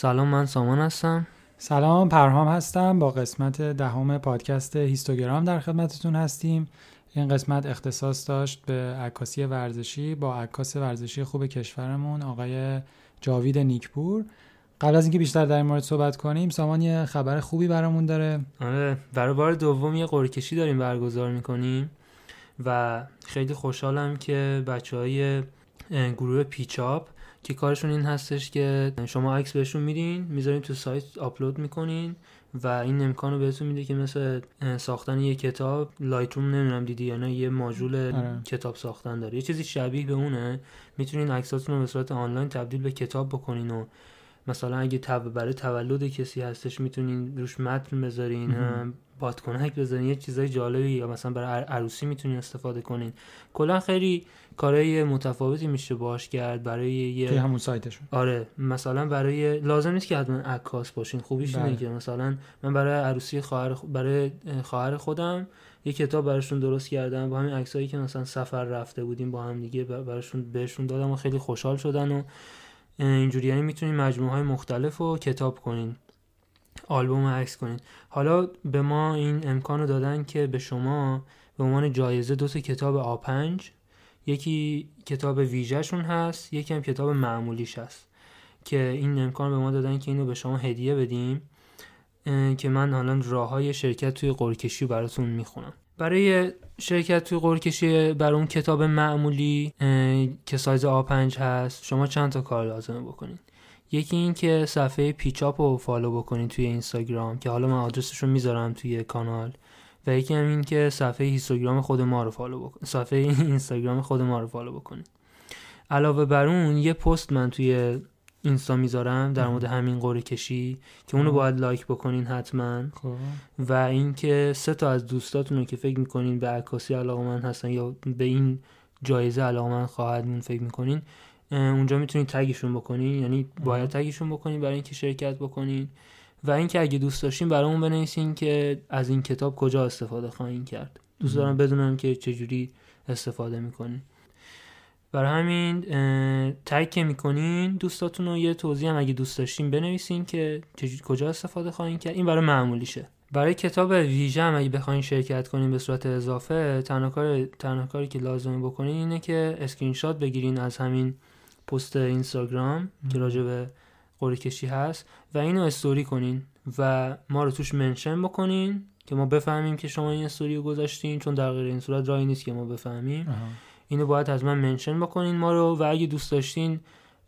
سلام من سامان هستم. سلام پرهام هستم. با قسمت دهم پادکست هیستوگرام در خدمتتون هستیم. این قسمت اختصاص داشت به عکاسی ورزشی با عکاس ورزشی خوب کشورمون آقای جاوید نیکپور. قبل از اینکه بیشتر در این مورد صحبت کنیم سامان یه خبر خوبی برامون داره. آره برای بار دوم یه قرعه داریم برگزار می‌کنیم و خیلی خوشحالم که بچه های گروه پیچاپ که کارشون این هستش که شما عکس بهشون میدین می‌ذارین تو سایت آپلود می‌کنین و این امکان رو بهتون میده که مثل ساختن یه کتاب Lightroom نمی‌دونم دیدی یا نه یه ماژول داره. کتاب ساختن داره یه چیزی شبیه به اونه می‌تونین عکساتون رو به صورت آنلاین تبدیل به کتاب بکنین و مثلا اگه تب برای تولد کسی هستش می‌تونین روش متن بذارین بادکنک بزنین یه چیزای جالبی یا مثلا برای عروسی می‌تونین استفاده کنین. کلا خیلی کارهای متفاوتی میشه باش کرد برای یه همون سایتشون. آره مثلا برای لازم نیست که حتما عکاس باشین. خوبیش اینه بله. که مثلا من برای عروسی خواهر برای خواهر خودم یه کتاب براشون درست کردم. با همین عکسایی که مثلا سفر رفته بودیم با هم دیگه براشون بهشون دادم و خیلی خوشحال شدن و اینجوری یعنی می‌تونین مجموعه های مختلف رو کتاب کنین آلبوم عکس کنین. حالا به ما این امکان رو دادن که به شما به عنوان جایزه دو تا کتاب A5 یکی کتاب ویژهشون هست یکی هم کتاب معمولیش هست که این امکان به ما دادن که اینو به شما هدیه بدیم که من حالا راه های شرکت توی قرعه‌کشی براتون می‌خونم. برای شرکت توی قرعه‌کشی برای اون کتاب معمولی که سایز A5 هست شما چند تا کار لازمه بکنید یکی این که صفحه پیچاپ رو follow بکنید توی اینستاگرام که حالا من آدرسش رو می‌ذارم توی کانال. و یکی هم این که صفحه اینستاگرام خود ما رو follow بکنید صفحه اینستاگرام خود ما رو follow بکنید علاوه بر اون یه پست من توی اینستا می‌ذارم در مورد همین قرعه کشی که اونو باید like بکنین حتما. خب. و اینکه سه تا از دوستاتون رو که فکر می‌کنین به عکاسی علاقه‌مند هستن یا به این جایزه علاقه‌مند خواهند بود فکر می‌کنین اونجا می‌تونید tag شون بکنین. یعنی باید tag شون بکنین برای اینکه شرکت بکنین. و اینکه اگه دوست داشتین برامون بنویسین که از این کتاب کجا استفاده خواهیم کرد. دوست دارم بدونم که چجوری استفاده می‌کنین. برای همین tag که می‌کنین دوستاتون رو یه توضیح هم اگه دوست داشتین بنویسین که کجا استفاده خواهیم کرد. این برای معمولیشه. برای کتاب ویژه هم اگه بخواین شرکت کنین به صورت اضافه تنها کار کاری که لازمه بکنین اینه که اسکرین شات بگیرین از همین پست اینستاگرام که راجع به قرعه کشی هست و اینو استوری کنین و ما رو توش منشن بکنین که ما بفهمیم که شما این استوری رو گذاشتین چون در غیر این صورت راهی نیست که ما بفهمیم. اینو باید از من منشن بکنین ما رو و اگه دوست داشتین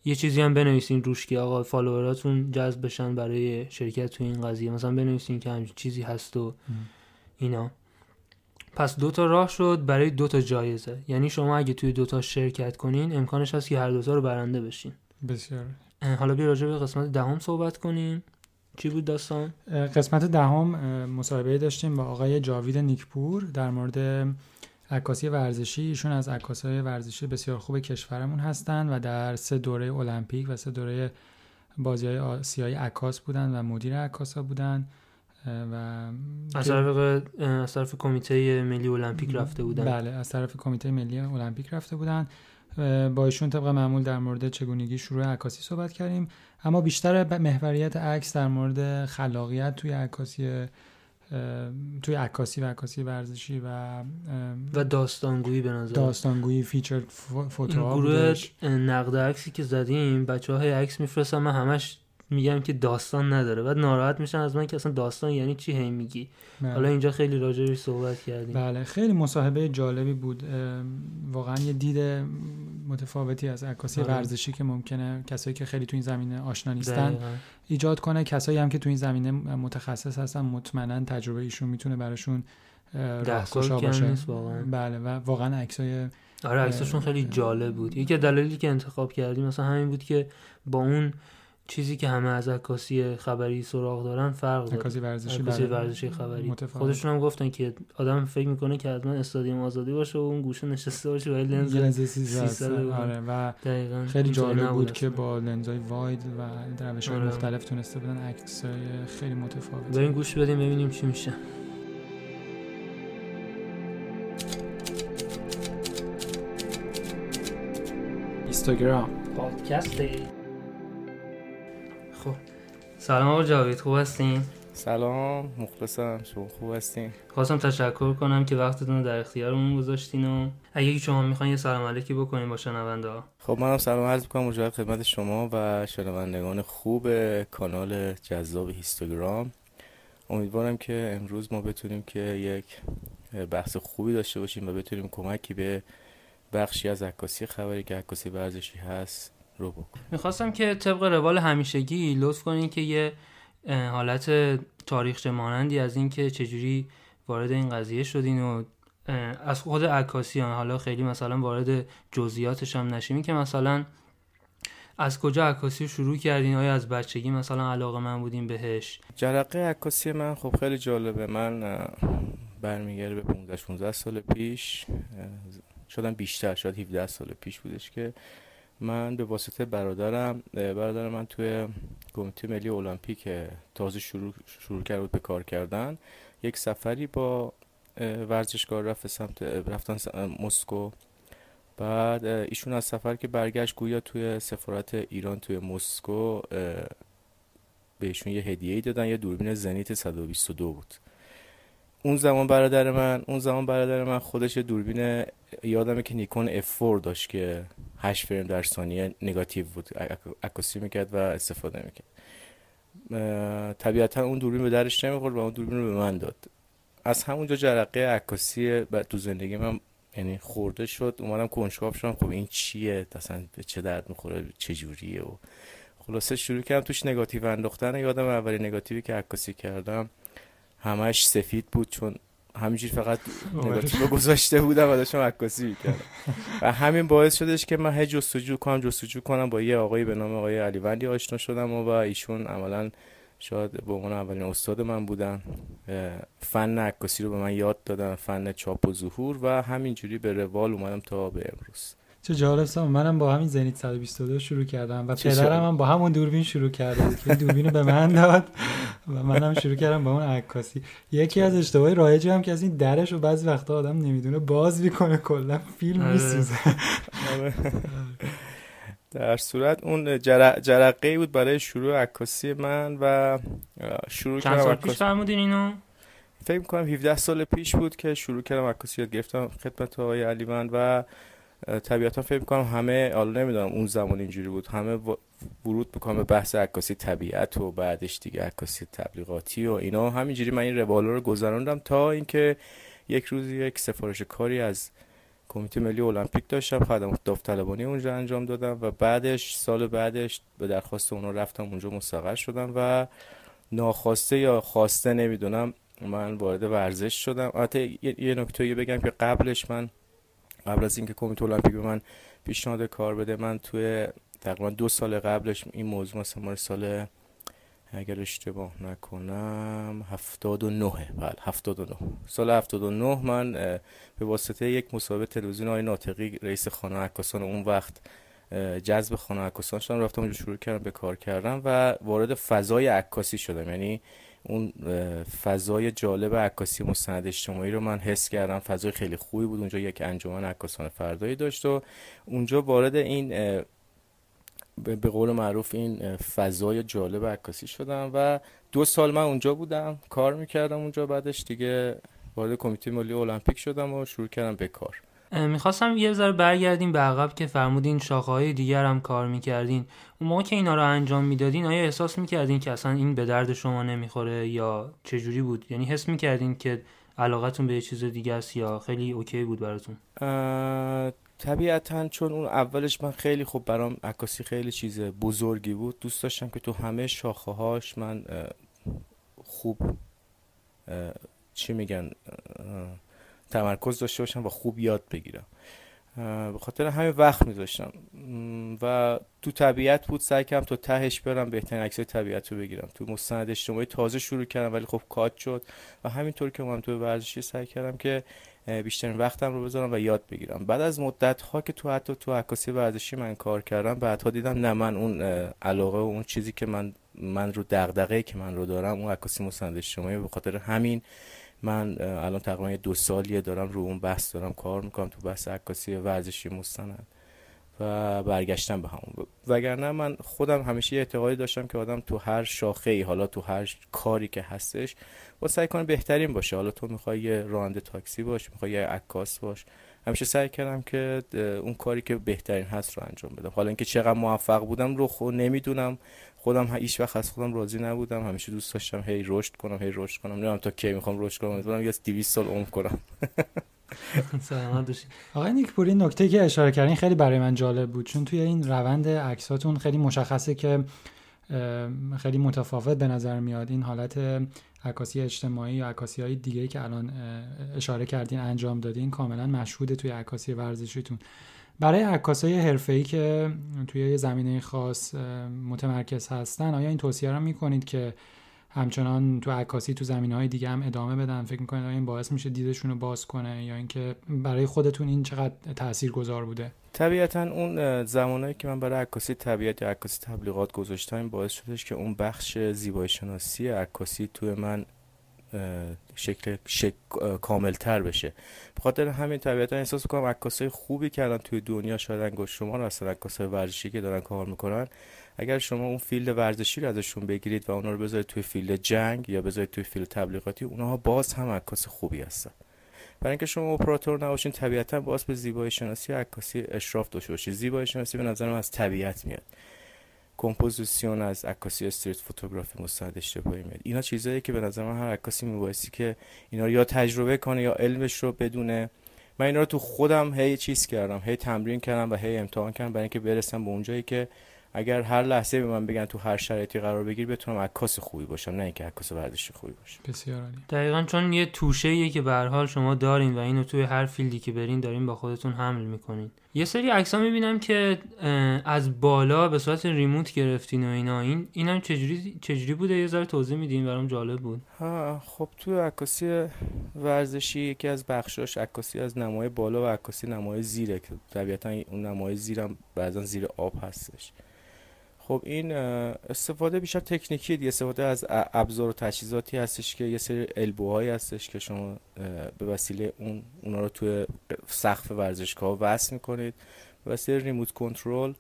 یه چیزی هم بنویسین روش که آقا فالووراتون جذب بشن برای شرکت تو این قضیه. مثلا بنویسین که همچین چیزی هست و اینا. پس دو تا راه شد برای دو تا جایزه. یعنی شما اگه توی دو تا شرکت کنین امکانش هست که هر دو تا رو برنده بشین. بسیار. حالا بیا راجع به قسمت دهم صحبت کنیم. چی بود داستان؟ قسمت دهم مصاحبه داشتیم با آقای جاوید نیکپور در مورد عکاسی ورزشی ایشون از عکاسای ورزشی بسیار خوب کشورمون هستند و در سه دوره المپیک و سه دوره بازی های آسیایی عکاس بودن و مدیر عکاسا بودن و از طرف از طرف کمیته ملی المپیک رفته بودن. بله از طرف کمیته ملی المپیک رفته بودن. با ایشون طبق معمول در مورد چگونگی شروع عکاسی صحبت کردیم. اما بیشتر محوریت عکس در مورد خلاقیت توی عکاسی توی عکاسی و عکاسی ورزشی و و داستانگویی به نظر. داستانگویی feature photo گروه نقد عکسی که زدیم بچه های عکس میفرستم من همش میگم که داستان نداره. بعد ناراحت میشن از من که اصلا داستان یعنی چی هی میگی؟ بله. حالا اینجا خیلی راجعش صحبت کردیم. بله خیلی مصاحبه جالبی بود. واقعا یه دید متفاوتی از عکاسی آره. ورزشی که ممکنه کسایی که خیلی تو این زمینه آشنا نیستن ایجاد کنه. کسایی هم که تو این زمینه متخصص هستن مطمئنا تجربه ایشون می‌تونه براشون راهگشا باشه. بله و واقعا عکسای آره عکسشون خیلی جالب بود. یکی دلایلی که انتخاب کردیم مثلا همین بود که با اون چیزی که همه از عکاسی خبری سراغ دارن فرق داره. عکاسی ورزشی عکاسی بله. ورزشی خبری. خودشون هم گفتن که آدم فکر می‌کنه که حتما استادیوم آزادی باشه و اون گوشه نشسته باشه و لنز لنز 300 آره و خیلی جالب بود که با لنزای واید و روش آره. مختلف تونسته بودن عکسای خیلی متفاوت. بریم گوش بدیم ببینیم چی میشه. اینستاگرام پادکست. سلام آقا جاوید خوب هستین؟ سلام مخلصم شما خوب هستین؟ خواستم تشکر کنم که وقتتون رو در اختیارمون گذاشتین و اگه شما می‌خواین یه سلام علیکی بکنین با شنونده ها خب منم سلام عرض می‌کنم مجرد خدمت شما و شنوندگان خوب کانال جذاب هیستوگرام. امیدوارم که امروز ما بتونیم که یک بحث خوبی داشته باشیم و بتونیم کمکی به بخشی از عکاسی خبری که عکاسی ورزشی هست رو بکنیم می‌خواستم که طبق روال همیشگی لطف کنین که یه حالت تاریخ مانندی از اینکه چجوری وارد این قضیه شدین و از خود عکاسی حالا خیلی مثلا وارد جزئیاتش هم نشیم که مثلا از کجا عکاسی شروع کردین؟ آیا از بچگی مثلا علاقه من بودین بهش؟ جرقه عکاسی من خب خیلی جالبه. من برمیگرده به 15 16 سال پیش شدم بیشتر شاید 17 سال پیش بودش که من به واسطه برادرم برادر من توی کمیته ملی المپیک تازه شروع شروع کرد به کار کردن. یک سفری با ورزشکار رفت سمت رفتن مسکو. بعد ایشون از سفر که برگشت گویا توی سفارت ایران توی مسکو بهشون یه هدیه ای دادن یه دوربین زنیت 122 بود. اون زمان برادر من اون زمان برادر من خودش دوربین یادمه که نیکون F4 داشت که 8 فریم در ثانیه نگاتیو بود عکاسی می‌کرد و استفاده می‌کرد. طبیعتا اون دوربین به درش نمی‌خورد و اون دوربین رو به من داد. از همونجا جرقه عکاسی تو زندگی من یعنی خورده شد. اومدم کنجکاو شدم. خب این چیه؟ اصلا به چه درد می‌خوره؟ چه جوریه؟ و خلاصه شروع کردم توش نگاتیو انداختن. یادم اولی نگاتیوی که عکاسی کردم همش سفید بود چون همینجوری فقط نگاتیو گذاشته بودم و داشتم عکاسی می‌کردم. و همین باعث شدش که من هی جستجو کنم جستجو کنم با یه آقایی به نام آقای علی آشنا شدم و, و ایشون عملا شاید به عنوان اولین استاد من بودن. فن عکاسی رو به من یاد دادن فن چاپ و ظهور و همینجوری به روال اومدم تا به امروز. چه جالب سام منم با همین زنیت 122 شروع کردم و پدرم هم با همون دوربین شروع کرده بود که دوربین به من داد و منم شروع کردم با اون عکاسی. یکی از اشتباهی رایجی هم که از این درش رو بعضی وقتا آدم نمی‌دونه باز می‌کنه کلا فیلم آره. میسوزه. در صورت اون جرقه بود برای شروع عکاسی من و شروع چند سال پیش فرمودین اینو؟ فکر می‌کنم 17 سال پیش بود که شروع کردم عکاسی یاد گرفتم خدمت آقای علیوند و طبیعتا فکر می‌کنم همه حالا نمی‌دونم اون زمان اینجوری بود همه ورود می‌کنم به بحث عکاسی طبیعت و بعدش دیگه عکاسی تبلیغاتی و اینا. همینجوری من این روال رو گذراندم تا اینکه یک روز یک سفارش کاری از کمیته ملی المپیک داشتم خدمات داوطلبانی اونجا انجام دادم و بعدش سال بعدش به درخواست اونا رفتم اونجا مستقر شدم و ناخواسته یا خواسته نمی‌دونم من وارد ورزش شدم. البته یه نکته بگم که قبلش من قبل از اینکه کمیته المپیک به من پیشنهاد کار بده من توی تقریبا دو سال قبلش این موضوع مثلا سال اگر اشتباه نکنم هفتاد و نهه بله هفتاد و نه. سال هفتاد و نه من به واسطه یک مسابقه تلویزیون های ناطقی رئیس خانه عکاسان اون وقت جذب خانه عکاسان شدم. رفتم اونجا شروع کردم به کار کردم و وارد فضای عکاسی شدم. یعنی اون فضای جالب عکاسی مستند اجتماعی رو من حس کردم. فضای خیلی خوبی بود. اونجا یک انجمن عکاسان فردایی داشت و اونجا وارد این به قول معروف این فضای جالب عکاسی شدم و دو سال من اونجا بودم. کار می‌کردم اونجا. بعدش دیگه وارد کمیته ملی المپیک شدم و شروع کردم به کار. می‌خواستم یه ذره برگردیم به عقب که فرمودین شاخه های دیگر هم کار می‌کردین. اون موقع که اینا رو انجام می‌دادین آیا احساس می‌کردین که اصلا این به درد شما نمی‌خوره یا چجوری بود؟ یعنی حس می‌کردین که علاقتون به یه چیز دیگه است یا خیلی اوکی بود براتون؟ طبیعتا چون اون اولش من خیلی خوب برام عکاسی خیلی چیز بزرگی بود دوست داشتم که تو همه شاخه هاش من خوب چی میگن تمرکز داشته باشم و خوب یاد بگیرم. به خاطر همین وقت میذاشتم. و تو طبیعت بود سعی کردم تا تهش برم بهترین عکسای طبیعت رو بگیرم. تو مستند اجتماعی تازه شروع کردم ولی خب کات شد. و همینطور که من تو ورزشی سعی کردم که بیشترین وقتم رو بذارم و یاد بگیرم. بعد از مدت ها که تو حتی تو عکاسی ورزشی من کار کردم بعدها دیدم نه من اون علاقه و اون چیزی که من من رو دغدغه که من رو دارم اون عکاسی مستند اجتماعی. به خاطر همین من الان تقریبا دو سالیه دارم رو اون بحث دارم کار می‌کنم تو بحث عکاسی ورزشی مستند. و برگشتم به همون. وگرنه من خودم همیشه اعتقادی داشتم که آدم تو هر شاخه ای حالا تو هر کاری که هستش با سعی کنه بهترین باشه. حالا تو می‌خوای یه راننده تاکسی باش می‌خوای یه عکاس باش. همیشه سعی کردم که اون کاری که بهترین هست رو انجام بدم. حالا اینکه چقدر موفق بودم رو خود نمی‌دونم. خودم هیچ وقت از خودم راضی نبودم. همیشه دوست داشتم هی رشد کنم هی رشد کنم. نمی‌دونم تا کی می‌خوام رشد کنم. امیدوارم یه 200 سال عمر کنم. سلامت آقای نیک پوری نکته که اشاره کردین خیلی برای من جالب بود. چون توی این روند عکساتون خیلی مشخصه که خیلی متفاوت به نظر میاد. این حالت عکاسی اجتماعی یا عکاسی های دیگه که الان اشاره کردین انجام دادین کاملا مشهوده توی عکاسی ورزشیتون. برای عکاسای حرفه‌ای که توی یه زمینه خاص متمرکز هستن آیا این توصیه رو می‌کنید که همچنان تو عکاسی تو زمینه های دیگه هم ادامه بدن؟ فکر می‌کنید این باعث میشه دیدشون رو باز کنه یا اینکه برای خودتون این چقدر تأثیر گذار بوده؟ طبیعتا اون زمانهایی که من برای عکاسی طبیعت یا عکاسی تبلیغات گذاشتم باعث شدش که اون بخش زیبایی شناسی عکاسی توی من شکل شک... کاملتر بشه. بخاطر همین طبیعتا احساس کنم عکاسای خوبی الان توی دنیا شاید انگشت شمار هستن عکاسای ورزشی که دارن کار می‌کنن اگر شما اون field ورزشی رو ازشون بگیرید و اونا رو بذارید توی field جنگ یا بذارید توی field تبلیغاتی اونها باز هم عکاس خوبی هستن. برای اینکه شما اپراتور نباشین طبیعتا باز به زیبایی شناسی عکاسی اشراف داشته باشید. زیبایی شناسی به نظرم از طبیعت میاد. کمپوزیسیون از عکاسی street photography مستند اشتباهی میاد اینا چیزایی که به نظر من هر عکاسی میبایستی که اینا رو یا تجربه کنه یا علمش رو بدونه. من اینا رو تو خودم هی چیز کردم هی تمرین کردم و هی امتحان کردم برای اینکه برسم به اونجایی که اگر هر لحظه به من بگن تو هر شرایطی قرار بگیر بتونم عکاس خوبی باشم نه اینکه عکاس ورزشی خوبی باشم. بسیار عالی. دقیقا چون یه توشه که به حال شما دارین و اینو توی هر فیلدی که برین دارین با خودتون حمل می‌کنین. یه سری عکس ها می‌بینم که از بالا به صورت ریموت گرفتین و اینا. این اینم چجوری چجوری بوده؟ یه ذره توضیح میدین برام جالب بود. ها خب تو عکاسی ورزشی یکی از بخشاش عکاسی از نمای بالا و عکاسی نمای زیره که طبیعتا اون نمای زیرم بعضا زیر آب هستش. خب این استفاده بیشتر تکنیکی دیگه استفاده از ابزار و تجهیزاتی هستش که یه سری البوهایی هستش که شما به وسیله اون اونا رو توی سقف ورزشگاه وصل می‌کنید. به وسیله ریموت کنترل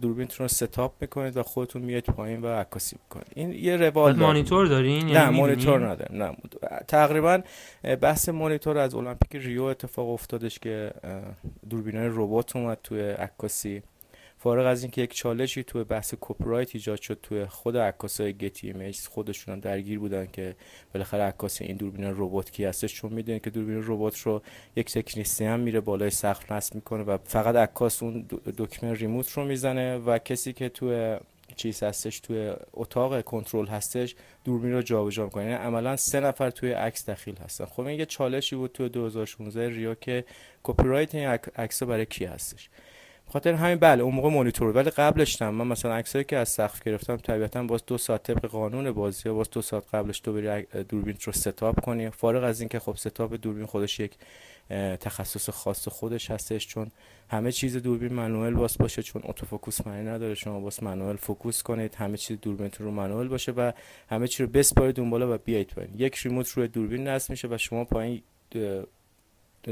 دوربینتون رو setup می‌کنید و خودتون میاد پایین و عکاسی می‌کنید. این یه روال مانیتور دارین؟ نه یعنی مانیتور نداره نه تقریبا بحث مانیتور از المپیک ریو اتفاق افتادش که دوربینای ربات اومد توی عکاسی. فارغ از اینکه یک چالشی توی بحث کپی ایجاد شد توی خود عکاسای Getty Image خودشون هم درگیر بودن که بالاخره عکاس این دوربین ربات کی هستش چون می‌دونید که دوربین ربات رو یک تکنیسین هم میره بالای سقف نصب می‌کنه و فقط عکاس اون دکمه remote رو می‌زنه و کسی که توی چیز هستش توی اتاق کنترل هستش دوربین رو جابجا می‌کنه. یعنی عملا سه نفر توی عکس دخیل هستن. خب این یه چالشی بود توی 2016 ریو که کپی رایت این عکس برای کی هستش؟ خاطر همین بله اون موقع مانیتور ولی قبلش من مثلا عکسایی که از سقف گرفتم طبیعتا باز دو ساعت طبق قانون بازی باز دو ساعت قبلش تو بری دوربین رو setup کنی. فارغ از اینکه خب setup دوربین خودش یک تخصص خاص خودش هستش چون همه چیز دوربین manual باز باشه چون autofocus معنی نداره. شما باز manual focus کنید همه چیز دوربینتون رو manual باشه و همه چی رو بسپارید اون بالا و بیایید پایین. یک remote روی دوربین نصب میشه و شما پایین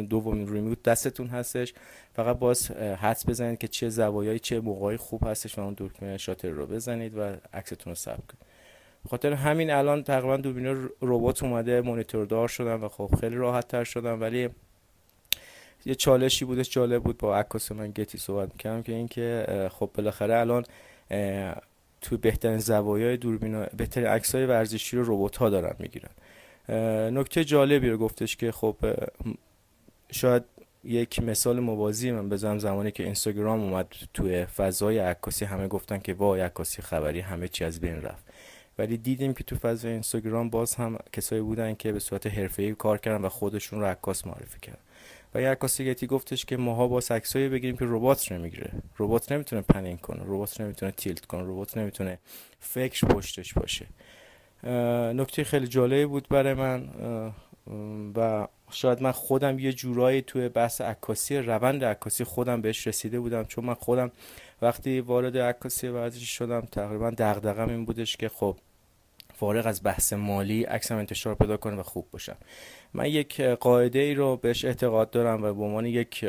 دومین remote دستتون هستش. فقط باز حدس بزنید که چه زوایایی چه موقعی خوب هستش و اون دوربین shutter رو بزنید و عکستون رو ثبت کنید. خاطر همین الان تقریبا دوربین ربات اومده مانیتور دار شدن و خب خیلی راحت تر شدن ولی یه چالشی بودش جالب بود با عکاس من گتی صحبت می‌کردم که اینکه خب بالاخره الان تو بهترین زوایای دوربین بهترین عکسای ورزشی رو ربات ها دارن می‌گیرن. نکته جالبی رو گفتش که خب شاید یک مثال موازی من بزنم زمانی که اینستاگرام اومد توی فضای عکاسی همه گفتن که وای عکاسی خبری همه چی از بین رفت. ولی دیدیم که تو فضای اینستاگرام باز هم کسایی بودن که به صورت حرفه‌ای کار کردن و خودشون رو عکاس معرفی کردن. و یه عکاسی گفتش که ماها با عکسایی بگیریم که ربات نمی‌گیره. ربات نمی‌تونه پنینگ کنه ربات نمی‌تونه تیلت کنه ربات نمی‌تونه فکر پشتش باشه. نکته خیلی جالبی بود برای من. و شاید من خودم یه جورایی توی بحث عکاسی روند عکاسی خودم بهش رسیده بودم چون من خودم وقتی وارد عکاسی ورزشی شدم تقریبا دغدغم این بودش که خب فارغ از بحث مالی عکسم انتشار پیدا کنه و خوب باشم. من یک قاعده ای رو بهش اعتقاد دارم و به عنوان یک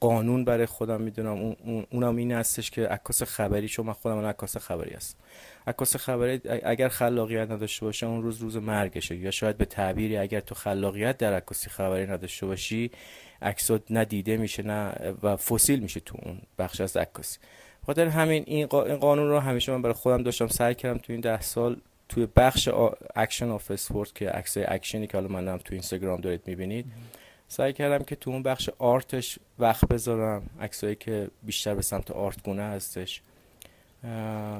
قانون برای خودم می‌دونم. اون اونم این هستش که عکاس خبری چون من خودم عکاس خبری هستم. عکاس خبری اگر خلاقیت نداشته باشه اون روز روز مرگشه. یا شاید به تعبیری اگر تو خلاقیت در عکاسی خبری نداشته باشی عکسات ندیده میشه نه و فسیل میشه تو اون بخش از عکاسی خاطر همین این قانون رو همیشه من برای خودم داشتم سعی کردم تو این ده سال توی بخش action of sport که عکس اکشنی که حالا منم تو اینستاگرام دارید می‌بینید سعی کردم که تو اون بخش art ش وقت بذارم. عکسایی که بیشتر به سمت art گونه هستش.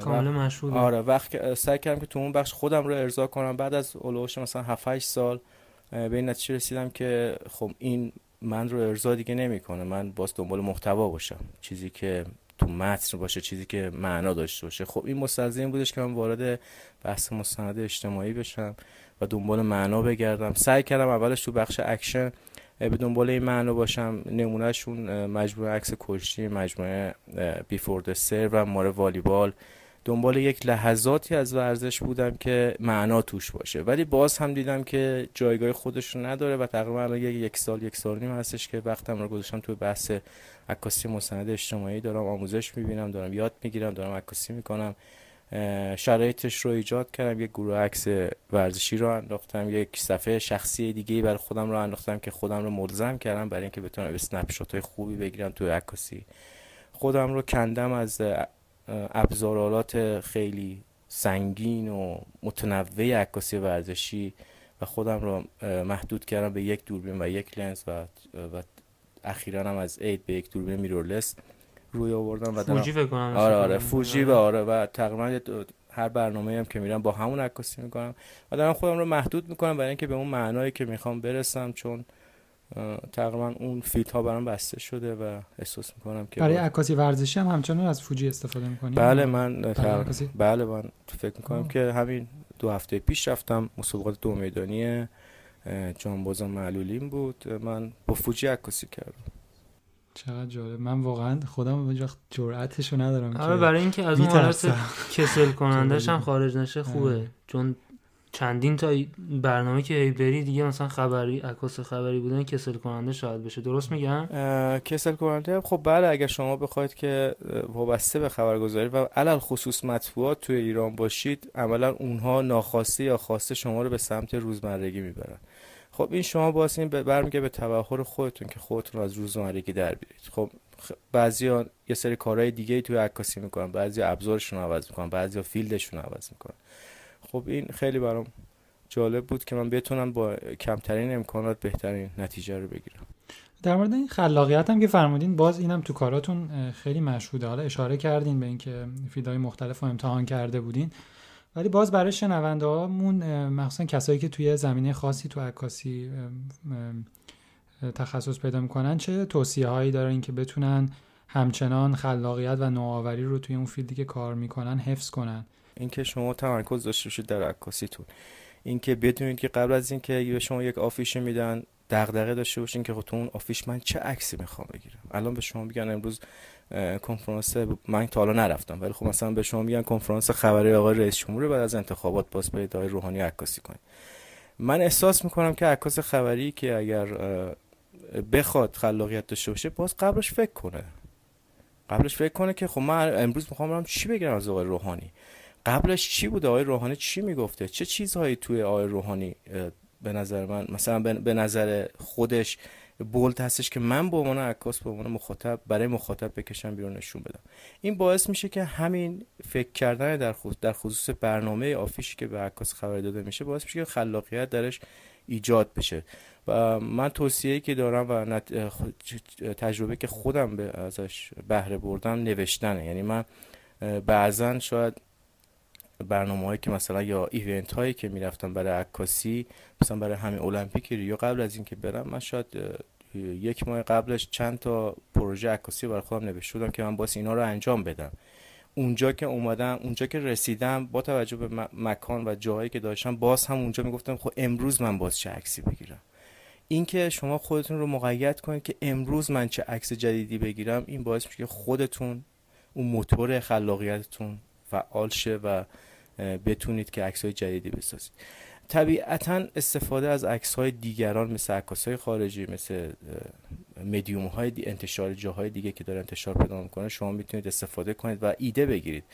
کاملا مشهور آره وقت سعی کردم که تو اون بخش خودم رو ارضا کنم. بعد از اولش مثلا 7 8 سال به این نتیجه رسیدم که خب این من رو ارضا دیگه نمی‌کنه. من باز دنبال محتوا باشم. چیزی که تو متن باشه چیزی که معنا داشته باشه. خب این مستلزم بودش که من وارد بحث مستند اجتماعی بشم و دنبال معنا بگردم. سعی کردم اولش تو بخش اکشن به دنبال این معنا باشم نمونهشون مجموعه عکس کشتی مجموعه بیفورد سر و ماره والیبال. دنبال یک لحظاتی از ورزش بودم که معنا توش باشه. ولی باز هم دیدم که جایگاه خودش رو نداره و تقریبا الان یک سال یک سال نیم هستش که وقتم رو گذاشتم تو بحث عکاسی مستند اجتماعی. دارم آموزش می‌بینم دارم یاد می‌گیرم دارم عکاسی می‌کنم. شرایطش رو ایجاد کردم یک گروه عکس ورزشی رو انداختم یک صفحه شخصی دیگه برای خودم رو انداختم که خودم رو ملزم کردم برای اینکه بتونم اسنپ های خوبی بگیرم تو عکاسی. خودم رو کندم از ابزارالات خیلی سنگین و متنوع عکاسی ورزشی و خودم رو محدود کردم به یک دوربین و یک لنز و, و اخیرا هم از اید به یک دوربین میرورلس روی آوردم و فوجی فکر کنم آره آره فوجی و آره و تقریبا هر برنامه هم که میرم با همون عکاسی می‌کنم. و دارم خودم رو محدود می‌کنم برای اینکه به اون معنایی که می‌خوام برسم چون تقریبا اون فیت ها برام بسته شده و احساس می‌کنم که برای عکاسی ورزشی هم همچنان از فوجی استفاده می‌کنی؟ بله من بله من فکر می‌کنم که همین دو هفته پیش رفتم مسابقات دو میدانی جانبازا معلولین بود. من با فوجی عکاسی کردم. چقدر جالب. من واقعا خودم اونجا جرأتشو ندارم آره برای اینکه از اون حالت کسل کنندش هم خارج نشه خوبه. چون چندین تا برنامه که هی بری دیگه مثلا خبری عکاس خبری بودن کسل کننده شاید بشه. درست میگم؟ کسل کننده خب بله اگر شما بخواید که وابسته به خبرگزاری و علل خصوص مطبوعات توی ایران باشید عملا اونها ناخواسته یا خواسته شما رو به سمت روزمرگی می‌برن. خب این شما باز این برمیگه به تبخور خودتون که خودتون از روزمرگی در بیارید. خب بعضیا یه سری کارهای دیگه توی عکاسی می‌کنن بعضی ابزارشون عوض می‌کنن بعضیا فیلدشون عوض می‌کنن. خب این خیلی برام جالب بود که من بتونم با کمترین امکانات بهترین نتیجه رو بگیرم. در مورد این خلاقیت هم که فرمودین باز اینم تو کاراتون خیلی مشهوده. حالا اشاره کردین به اینکه field های مختلف رو امتحان کرده بودین. ولی باز برای شنونده هامون مخصوصا کسایی که توی زمینه خاصی تو عکاسی تخصص پیدا می‌کنن چه توصیه هایی دارن که بتونن همچنان خلاقیت و نوآوری رو توی اون field ی که کار می‌کنن حفظ کنن؟ اینکه شما تمرکز داشته باشید در عکاسیتون. اینکه بدونید که قبل از اینکه به شما یک آفیش میدن دغدغه داشته باشین که خب تو آفیش من چه عکسی می‌خوام بگیرم؟ الان به شما میگن امروز کنفرانس من تا حالا نرفتم. ولی خب مثلا به شما میگن کنفرانس خبری آقای رئیس جمهور بعد از انتخابات باز به ادعای روحانی عکاسی کنید. من احساس می‌کنم که عکاس خبری که اگر بخواد خلاقیت داشته باشه باز قبلش فکر کنه. قبلش فکر کنه که خب من امروز می‌خوام برم چی بگیرم از آقای روحانی؟ قبلش چی بود؟ آقای روحانی چی می‌گفته؟ چه چیزهایی توی آقای روحانی به نظر من مثلا به نظر خودش بولد هستش که من به عنوان عکاس به عنوان مخاطب برای مخاطب بکشم بیرون نشون بدم. این باعث میشه که همین فکر کردن در خصوص, در خصوص برنامه آفیشی که به عکاس خبر داده میشه باعث میشه که خلاقیت درش ایجاد بشه. و من توصیه‌ای که دارم و تجربه که خودم به ازش بهره بردم نوشتنه. یعنی من بعضا شاید برنامه هایی که مثلا یا ایونت هایی که می‌رفتم برای عکاسی مثلا برای همین المپیک ریو قبل از اینکه برم من شاید یک ماه قبلش چند تا پروژه عکاسی برای خودم نوشته بودم که من باز اینا رو انجام بدم. اونجا که اومدم اونجا که رسیدم با توجه به مکان و جاهایی که داشتم باز هم اونجا می‌گفتم خب امروز من باز چه عکسی بگیرم. اینکه شما خودتون رو مقید کنید که امروز من چه عکس جدیدی بگیرم این باعث میشه که خودتون اون موتور خلاقیتتون فعال شه و بتونید که عکس های جدیدی بسازید. طبیعتا استفاده از عکس های دیگران مثل عکاس های خارجی مثل مدیوم های انتشار جاهای دیگه که داره انتشار پیدا می‌کنه شما می‌تونید استفاده کنید و ایده بگیرید.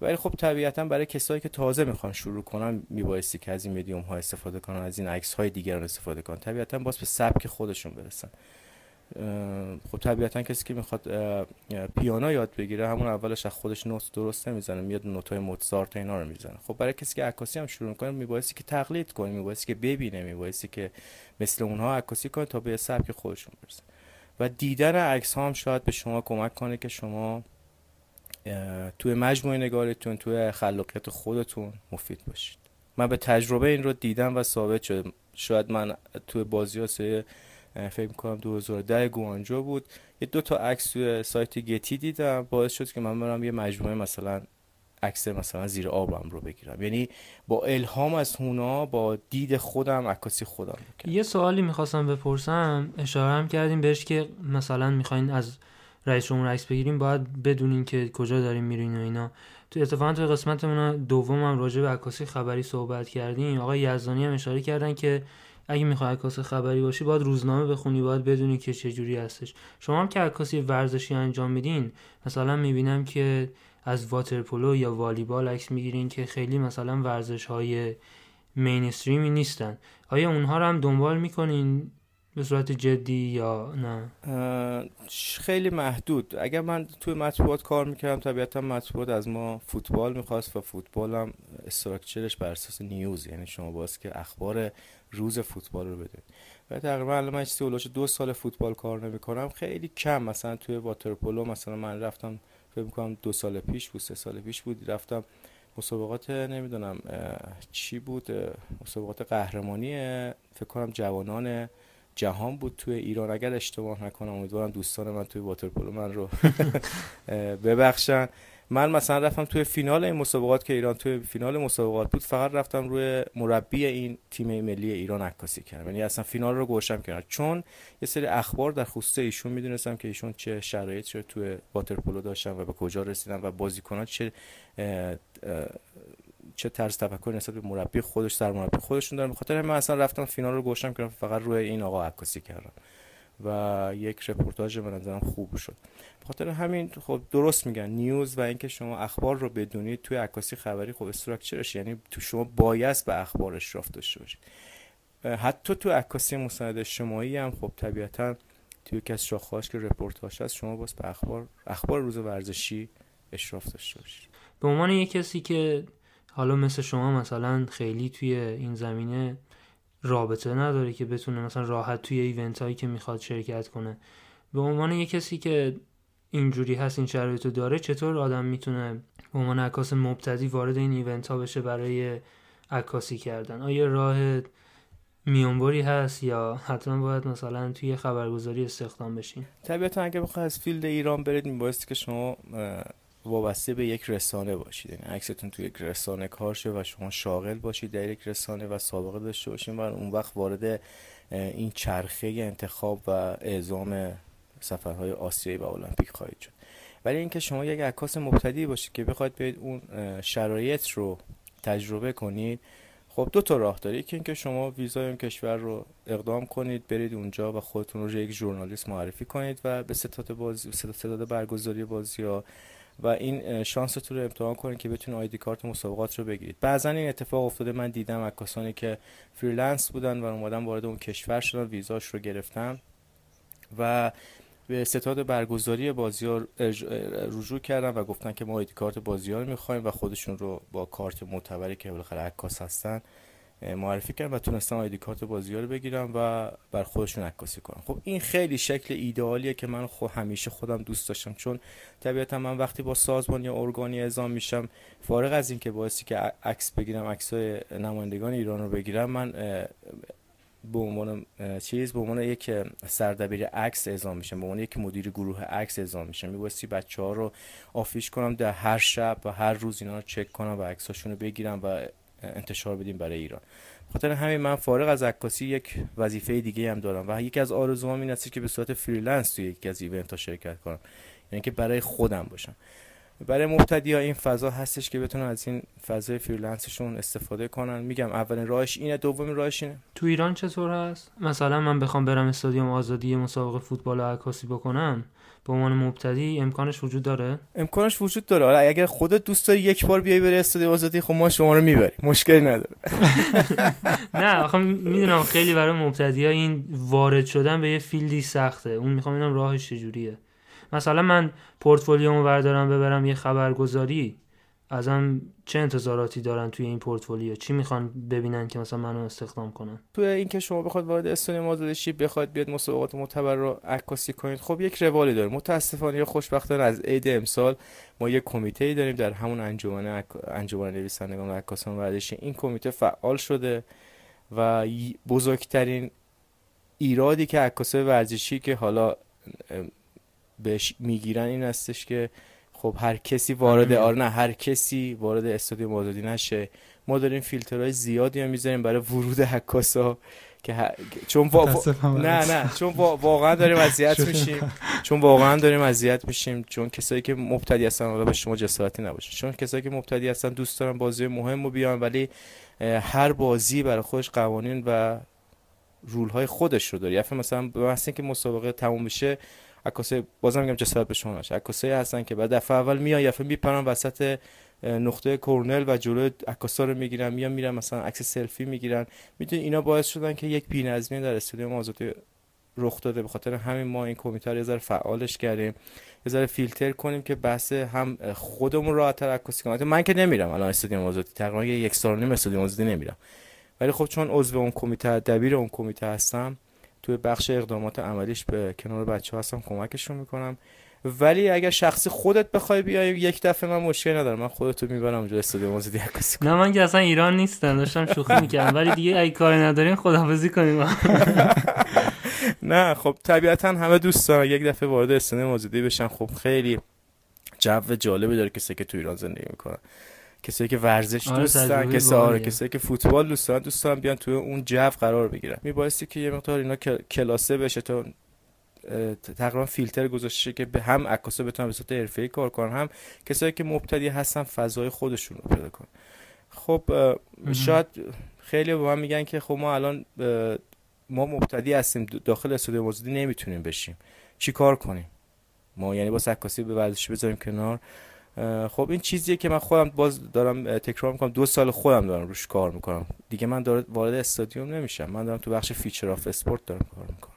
ولی خب طبیعتا برای کسایی که تازه می‌خوان شروع کنن میبایستی که از این مدیوم ها استفاده کنن از این عکس های دیگران استفاده کنن. طبیعتا باز به سبک خودشون برسن. خب طبیعتا کسی که می‌خواد پیانو یاد بگیره همون اولش از خودش نوت درست نمی‌زنه میاد نوت های موتزارت اینا رو می‌زنه. خب برای کسی که عکاسی هم شروع می‌کنه میبایستی که تقلید کنه میبایستی که ببینه میبایستی که مثل اونها عکاسی کنه تا به سبک خودشون برسه. و دیدن عکس ها هم شاید به شما کمک کنه که شما توی مجموعه نگارتون توی خلاقیت خودتون مفید باشید. من به تجربه این رو دیدم و ثابت شد شاید من توی بازی فکر می‌کنم 2010 گوانجو بود. یه دو تا عکس توی سایت گتی دیدم. باعث شد که من برم یه مجموعه مثلا عکس مثلا زیر آبم رو بگیرم. یعنی با الهام از هونا با دید خودم عکاسی خودم یه سوالی می‌خواستم بپرسم. اشاره هم کردیم بهش که مثلا می‌خواین از رئیس جمهور عکس بگیریم. باید بدونین که کجا داریم میرین و اینا. تو اتفاقا تو قسمت من دوم هم راجع به عکاسی خبری صحبت کردیم. آقای یزدانی هم اشاره کردن که اگه می‌خوای عکاس خبری باشی باید روزنامه بخونی باید بدونی که چه جوری هستش. شما هم که عکاسی ورزشی انجام میدین مثلا می‌بینم که از واترپولو یا والیبال عکس می‌گیرین که خیلی مثلا ورزش های مینستریمی نیستن. آیا اونها رو هم دنبال می‌کنین به صورت جدی یا نه؟ خیلی محدود. اگر من توی مطبوعات کار می‌کردم طبیعتا مطبوعات از ما فوتبال می‌خواست و فوتبال هم استراکچرش بر اساس نیوز. یعنی شما باز که اخبار روز فوتبال رو بده و تقریبا الان من چیزی دو سال فوتبال کار نمی‌کنم خیلی کم. مثلا توی واترپولو مثلا من رفتم فکر می‌کنم دو سال پیش بود سه سال پیش بود. رفتم مسابقات نمی‌دونم چی بود؟ مسابقات قهرمانی فکر کنم جوانان جهان بود توی ایران. اگر اشتباه نکنم امیدوارم دوستان من توی واترپولو من رو ببخشن. من مثلا رفتم توی فینال این مسابقات که ایران توی فینال مسابقات بود فقط رفتم روی مربی این تیم ملی ایران عکاسی کردم. یعنی اصلا فینال رو گوشم کردم. چون یه سری اخبار در خصوص ایشون می‌دونستم که ایشون چه شرایطی رو توی واترپولو داشتن و به کجا رسیدن و بازیکنان چه چه طرز تفکر نسبت به مربی خودش مربی خودشون دارن بخاطر همین اصلا رفتم فینال رو گوشم کردم فقط روی این آقا عکاسی کردم. و یک رپورتاج به نظرم خوب شد. بخاطر همین خب درست میگن news و اینکه شما اخبار رو بدونید توی عکاسی خبری خب structure ش یعنی تو شما باید به اخبار اشراف داشته باشید حتی تو عکاسی مستند اجتماعی هم خب طبیعتا توی کس شاخهاش که رپورتاج هست شما باز به اخبار اخبار روز ورزشی اشراف داشته باشید به عنوان یک کسی که حالا مثل شما مثلا خیلی توی این زمینه رابطه نداره که بتونه مثلا راحت توی event هایی که می‌خواد شرکت کنه به عنوان یک کسی که اینجوری هست این شرایطو داره چطور آدم می‌تونه به عنوان عکاس مبتدی وارد این event ها بشه برای عکاسی کردن؟ آیا راه میانبری هست یا حتما باید مثلا توی خبرگزاری استخدام بشین؟ طبیعتا اگه بخواه از field ایران برید میبایستی که شما وابسته به یک رسانه باشید. یعنی عکستون توی یک رسانه کار شه و شما شاغل باشید در یک رسانه و سابقه داشته باشید و اون وقت وارد این چرخه انتخاب و اعزام سفرهای آسیایی و المپیک خواهید شد. ولی اینکه شما یک عکاس مبتدی باشید که بخواید برید اون شرایط رو تجربه کنید خب دو تا راه داره. یکی اینکه شما ویزای اون کشور رو اقدام کنید برید اونجا و خودتون رو یک ژورنالیست معرفی کنید و به ستاد بازی ستاد برگزاری بازی ها و این شانستون رو امتحان کنید که بتونید آیدی کارت مسابقات رو بگیرید. بعضا این اتفاق افتاده. من دیدم عکاسانی که freelance بودن و اومدن وارد اون کشور شدن ویزاش رو گرفتن و به ستاد برگزاری بازی رجوع کردن و گفتن که ما ID card بازی ها رو می‌خوایم و خودشون رو با کارت معتبری که بالاخره عکاس هستن معرفی کردن و تونستن ID card بازی ها رو بگیرن و برا خودشون عکاسی کنن. خب این خیلی شکل ایدئالیه که من خب همیشه خودم دوست داشتم چون طبیعتا من وقتی با سازمان یا ارگانی اعزام میشم فارغ از اینکه بحثی که عکس بگیرم عکسای نمایندگان ایران رو بگیرم من به عنوان چیز به عنوان یک سردبیر عکس اعزام میشم به عنوان یک مدیر گروه عکس اعزام میشم میبایستی بچه ها رو آفیش کنم در هر شب و هر روز اینا رو چک کنم و عکساشون رو بگیرم و انتشار بدیم برای ایران. خاطر همین من فارغ از عکاسی یک وظیفه دیگه هم دارم و یکی از آرزوام این است که به صورت freelance توی یکی از event ها شرکت کنم. یعنی که برای خودم باشم. برای مبتدی ها این فضا هستش که بتونن از این فضای freelance شون استفاده کنن. میگم اولین راهش اینه دومین راهش اینه. تو ایران چطور هست؟ مثلا من بخوام برم استادیوم آزادی مسابقه فوتبال و عکاسی بکنم به عنوان مبتدی امکانش وجود داره؟ امکانش وجود داره. حالا اگر خودت دوست داری یک بار بیای بری استادیوم آزادی خب ما شما رو می‌بریم. مشکلی نداره. نه آخه می‌دونم خیلی برای مبتدی ها این وارد شدن به یه field ی سخته. اون می‌خوام اینم راهش چجوریه. مثلا من پورتفولیومو بردارم ببرم یه خبرگزاری ازم چه انتظاراتی دارن توی این پورتفولیو؟ چی می‌خوان ببینن که مثلا منو استخدام کنن؟ توی اینکه شما بخواد وارد استودیوم آزادشی بخواد بیاد مسابقات معتبر رو عکاسی کنید خب یک روالی داره متاسفانه یا خوشبختانه از عید امسال ما یک کمیته داریم در همون انجمن انجمن نویسندگان و عکاسان ورزشی. این کمیته فعال شده و بزرگترین ایرادی که عکاسای ورزشی که حالا بهش می‌گیرن این هستش که خب هر کسی وارد آره نه هر کسی وارد استودیوم آزادی نشه. ما داریم فیلترهای زیادی هم می‌ذاریم برای ورود حکاسا که چون نه نه چون واقعا داریم اذیت میشیم. چون واقعا داریم اذیت میشیم. چون کسایی که مبتدی هستن حالا به شما جسارتی نباشه. چون کسایی که مبتدی هستن دوست دارن بازی مهم رو بیان ولی هر بازی برای خودش قوانین و رول های خودش رو داره. یعنی مثلا مثلا که مسابقه تموم بشه عکاسای بازم میگم جسارت به شما عکاسای هستن که بعد دفعه اول میان یفه میپرن وسط نقطه کورنل و جلو عکاسا رو می‌گیرن میان میرن مثلا عکس سلفی می‌گیرن. می‌دونی اینا باعث شدن که یک بی‌نظمی در استودیوم آزادی رخ داده. به خاطر همین ما این کمیته رو یه فعالش کردیم. یه فیلتر کنیم که بحث هم خودمون راحت‌تر عکاسی کنیم. من که نمیرم الان استودیوم آزادی. تقریبا یک سال نیم استودیوم آزادی نمیرم. ولی خب چون عضو اون کمیته دبیر اون کمیته هستم توی بخش اقدامات عملیش به کنار بچه هستم کمکشون می‌کنم. ولی اگر شخصی خودت بخوای بیای یک دفعه من مشکل ندارم. من خودتو می‌برم اونجا استادیوم آزادی عکاسی نه من که اصلا ایران نیستم داشتم شوخی می‌کردم. ولی دیگه اگه کاری ندارین خداحافظی کنیم. نه خب طبیعتا همه دوست دارن یک دفعه وارد استادیوم آزادی بشن. خب خیلی جو جالبی داره کسی که تو ایران زندگی می‌کنن کسایی که ورزش آره دوستن کسایی آره کسایی که فوتبال دوست دارن دوست دارن بیان توی اون جو قرار بگیرن. میبایستی که یه مقدار اینا کلاسه بشه تا تقریبا فیلتر گذاشته که به هم عکاسا بتونن به صورت حرفه‌ای کار کنن. هم کسایی که مبتدی هستن فضای خودشون رو پیدا کنن. خب شاید خیلی به من میگن که خب ما الان ما مبتدی هستیم داخل استودیو موزودی نمی‌تونیم بشیم. چی کار کنیم؟ ما یعنی با عکاسی به ورزشی بذاریم کنار. خب این چیزیه که من خودم باز دارم تکرار می‌کنم. دو سال خودم دارم روش کار می‌کنم. دیگه من دارم وارد استادیوم نمیشم. من دارم تو بخش feature of sport دارم کار می‌کنم.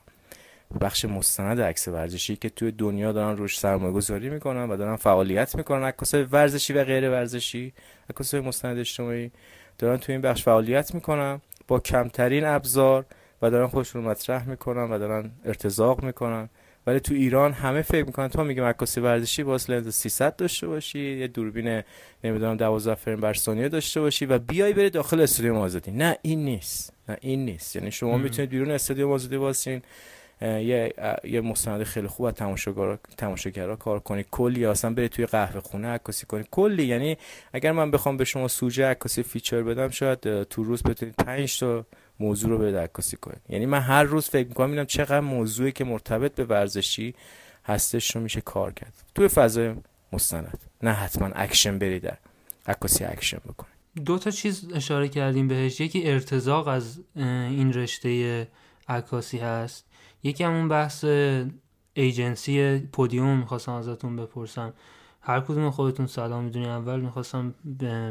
بخش مستند عکس ورزشی که توی دنیا دارن روش سرمایه گذاری می‌کنن و دارن فعالیت می‌کنن. عکاسای ورزشی و غیر ورزشی عکاسای مستند اجتماعی دارن توی این بخش فعالیت می‌کنن. با کمترین ابزار و دارن خودشون مطرح می‌کنن و دارن ارتزاق می‌کنن. ولی تو ایران همه فکر می‌کنن تو میگه عکاسی ورزشی باید لنز 300 داشته باشی یه دوربین نمی‌دونم 12 فریم بر ثانیه داشته باشی و بیای بری داخل استادیوم آزادی. نه این نیست. نه این نیست. یعنی شما می‌تونید بیرون استادیوم آزادی واسین یه یه مستند خیلی خوب از تماشاگرا تماشاگرا کار کنی کلی اصلا بری توی قهوه خونه عکاسی کنی کلی. یعنی اگر من بخوام به شما سوژه عکاسی feature بدم شاید تو روز بتونید 5 تا موضوع رو به عکاسی کنید یعنی من هر روز فکر می‌کنم اینم چقدر موضوعی که مرتبط به ورزشی هستش رو میشه کار کرد. توی فضای مستند. نه حتما اکشن بری در عکاسی اکشن بکنید دو تا چیز اشاره کردیم بهش. یکی ارتزاق از این رشته عکاسی هست. یکی همون بحث ایجنسی پودیوم می‌خواستم ازتون بپرسم. هر کدوم خودتون سلام می‌دونی اول می‌خواستم